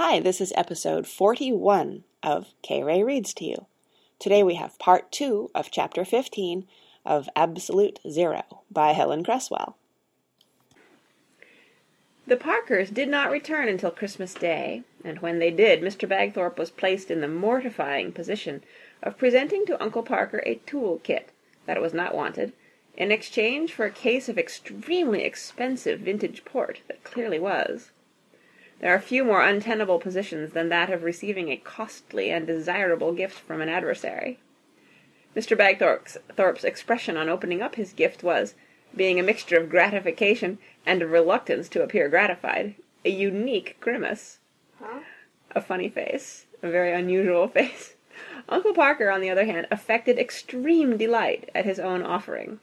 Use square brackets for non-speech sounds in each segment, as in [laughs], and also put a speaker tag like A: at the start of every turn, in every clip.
A: Hi, this is episode 41 of K. Ray Reads to You. Today we have part two of chapter 15 of Absolute Zero by Helen Cresswell. The Parkers did not return until Christmas Day, and when they did, Mr. Bagthorpe was placed in the mortifying position of presenting to Uncle Parker a tool kit that was not wanted, in exchange for a case of extremely expensive vintage port that clearly was. There are few more untenable positions than that of receiving a costly and desirable gift from an adversary. Mr. Bagthorpe's expression on opening up his gift was, being a mixture of gratification and of reluctance to appear gratified, a unique grimace.
B: Huh?
A: A funny face, a very unusual [laughs] face. Uncle Parker, on the other hand, affected extreme delight at his own offering.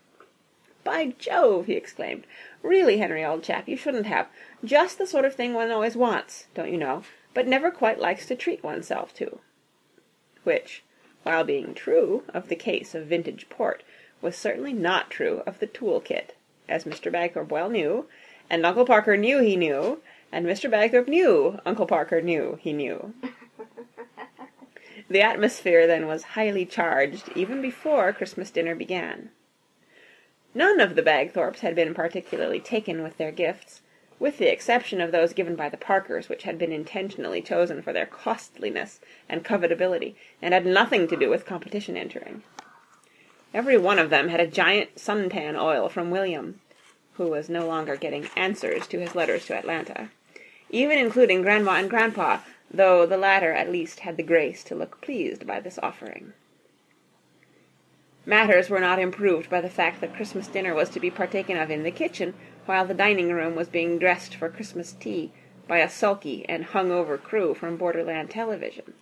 A: "By Jove!" he exclaimed. "Really, Henry, old chap, you shouldn't have. Just the sort of thing one always wants, don't you know, but never quite likes to treat oneself to." Which, while being true of the case of vintage port, was certainly not true of the tool kit, as Mr. Bagthorpe well knew, and Uncle Parker knew he knew, and Mr. Bagthorpe knew Uncle Parker knew he knew. [laughs] The atmosphere then was highly charged even before Christmas dinner began. None of the Bagthorpes had been particularly taken with their gifts, with the exception of those given by the Parkers, which had been intentionally chosen for their costliness and covetability, and had nothing to do with competition entering. Every one of them had a giant suntan oil from William, who was no longer getting answers to his letters to Atlanta, even including Grandma and Grandpa, though the latter at least had the grace to look pleased by this offering. Matters were not improved by the fact that Christmas dinner was to be partaken of in the kitchen, while the dining room was being dressed for Christmas tea by a sulky and hung-over crew from borderland television.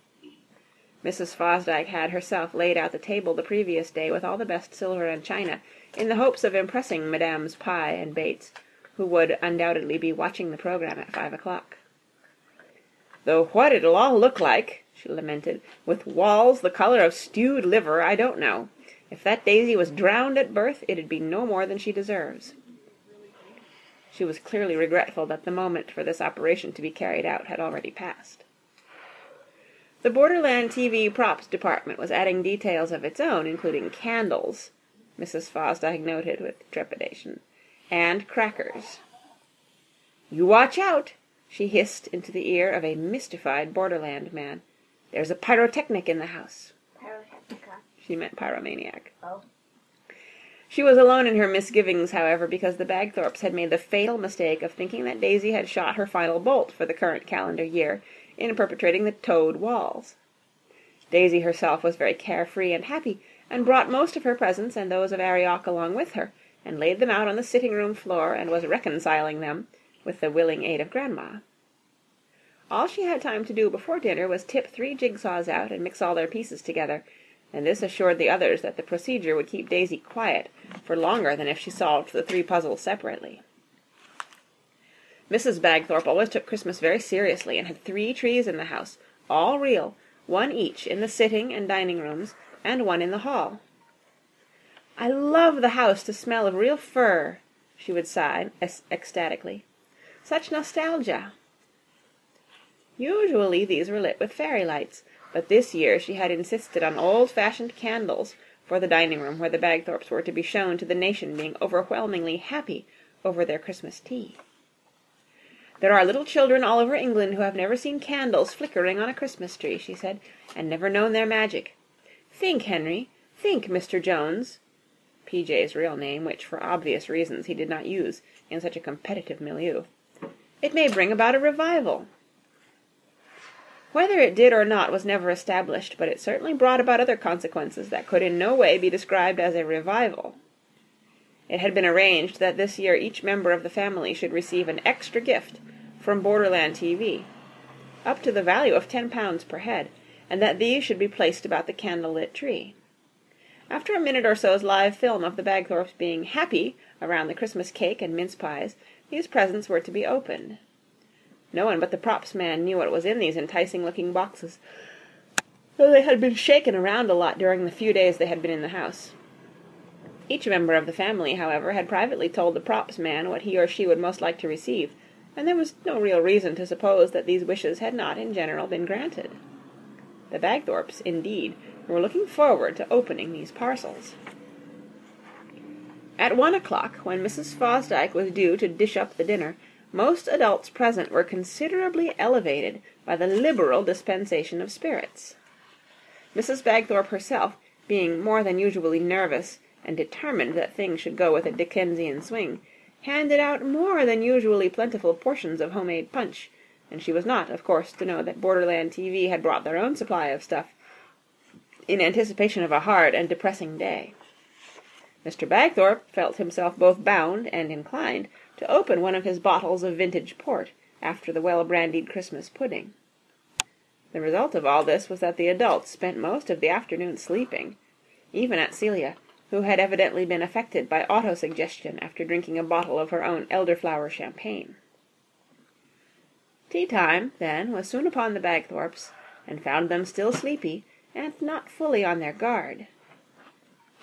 A: Mrs. Fosdyke had herself laid out the table the previous day with all the best silver and china, in the hopes of impressing Madames Pye and Bates, who would undoubtedly be watching the program at five o'clock. "Though what it'll all look like," she lamented, "with walls the colour of stewed liver, I don't know. If that Daisy was drowned at birth, it'd be no more than she deserves." She was clearly regretful that the moment for this operation to be carried out had already passed. The Borderland TV props department was adding details of its own, including candles, Mrs. Fosdyke noted with trepidation, and crackers. "You watch out!" she hissed into the ear of a mystified Borderland man. "There's a pyrotechnic in the house." She meant pyromaniac.
B: Oh.
A: She was alone in her misgivings, however, because the Bagthorpes had made the fatal mistake of thinking that Daisy had shot her final bolt for the current calendar year in perpetrating the toad walls. Daisy herself was very carefree and happy, and brought most of her presents and those of Arioch along with her, and laid them out on the sitting-room floor, and was reconciling them, with the willing aid of Grandma. All she had time to do before dinner was tip three jigsaws out and mix all their pieces together, and this assured the others that the procedure would keep Daisy quiet for longer than if she solved the three puzzles separately. Mrs. Bagthorpe always took Christmas very seriously, and had three trees in the house, all real, one each in the sitting and dining rooms, and one in the hall. "I love the house to smell of real fir," she would sigh ecstatically. "Such nostalgia!" Usually these were lit with fairy lights, but this year she had insisted on old-fashioned candles for the dining room where the Bagthorpes were to be shown to the nation being overwhelmingly happy over their Christmas tea. "There are little children all over England who have never seen candles flickering on a Christmas tree," she said, "and never known their magic. Think, Henry, think, Mr. Jones (P.J.'s real name, which for obvious reasons he did not use in such a competitive milieu). It may bring about a revival. Whether it did or not was never established, but it certainly brought about other consequences that could in no way be described as a revival. It had been arranged that this year each member of the family should receive an extra gift from Borderland TV, up to the value of ten pounds per head, and that these should be placed about the candle-lit tree. After a minute or so's live film of the Bagthorpes being happy around the Christmas cake and mince pies, these presents were to be opened. No one but the props man knew what was in these enticing-looking boxes, though they had been shaken around a lot during the few days they had been in the house. Each member of the family, however, had privately told the props man what he or she would most like to receive, and there was no real reason to suppose that these wishes had not in general been granted. The Bagthorpes, indeed, were looking forward to opening these parcels. At one o'clock, when Mrs. Fosdyke was due to dish up the dinner, most adults present were considerably elevated by the liberal dispensation of spirits. Mrs. Bagthorpe herself, being more than usually nervous, and determined that things should go with a Dickensian swing, handed out more than usually plentiful portions of homemade punch, and she was not, of course, to know that Borderland TV had brought their own supply of stuff, in anticipation of a hard and depressing day. Mr. Bagthorpe felt himself both bound and inclined to open one of his bottles of vintage port after the well-brandied Christmas pudding. The result of all this was that the adults spent most of the afternoon sleeping, even Aunt Celia, who had evidently been affected by autosuggestion after drinking a bottle of her own elderflower champagne. Tea time, then, was soon upon the Bagthorpes, and found them still sleepy, and not fully on their guard.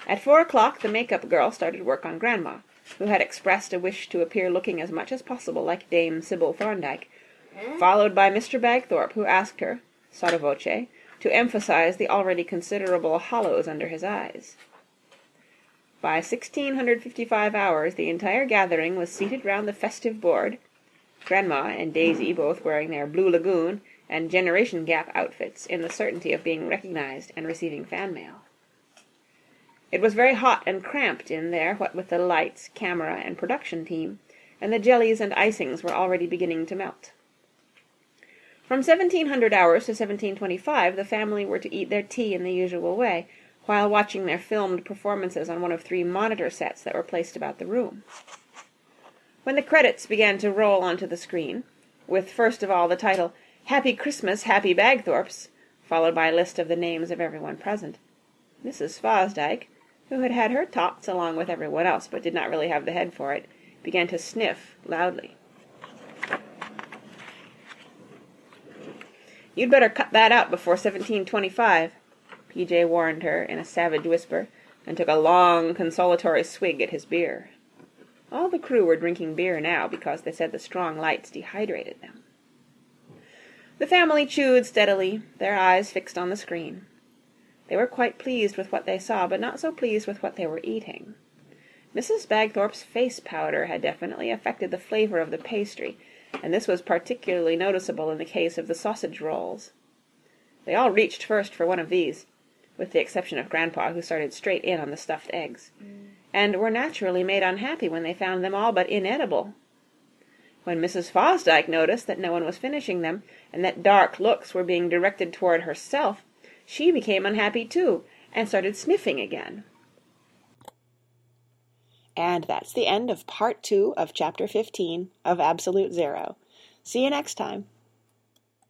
A: At four o'clock the make-up girl started work on Grandma, who had expressed a wish to appear looking as much as possible like Dame Sybil Thorndike, hmm? followed by Mr. Bagthorpe, who asked her, sotto voce, to emphasize the already considerable hollows under his eyes. By 1655 hours the entire gathering was seated round the festive board, Grandma and Daisy both wearing their Blue Lagoon and Generation Gap outfits in the certainty of being recognized and receiving fan mail. It was very hot and cramped in there, what with the lights, camera, and production team, and the jellies and icings were already beginning to melt. From 1700 hours to 1725 the family were to eat their tea in the usual way, while watching their filmed performances on one of three monitor sets that were placed about the room. When the credits began to roll onto the screen, with first of all the title Happy Christmas, Happy Bagthorpes, followed by a list of the names of everyone present, Mrs. Fosdyke, who had had her tots along with everyone else but did not really have the head for it, began to sniff loudly. You'd better cut that out before seventeen twenty-five, P.J. warned her in a savage whisper, and took a long consolatory swig at his beer. All the crew were drinking beer now because they said the strong lights dehydrated them. The family chewed steadily, their eyes fixed on the screen. They were quite pleased with what they saw, but not so pleased with what they were eating. Mrs. Bagthorpe's face powder had definitely affected the flavour of the pastry, and this was particularly noticeable in the case of the sausage rolls. They all reached first for one of these, with the exception of Grandpa, who started straight in on the stuffed eggs, and were naturally made unhappy when they found them all but inedible. When Mrs. Fosdyke noticed that no one was finishing them, and that dark looks were being directed toward herself, she became unhappy too, and started sniffing again. And that's the end of part two of chapter 15 of Absolute Zero. See you next time.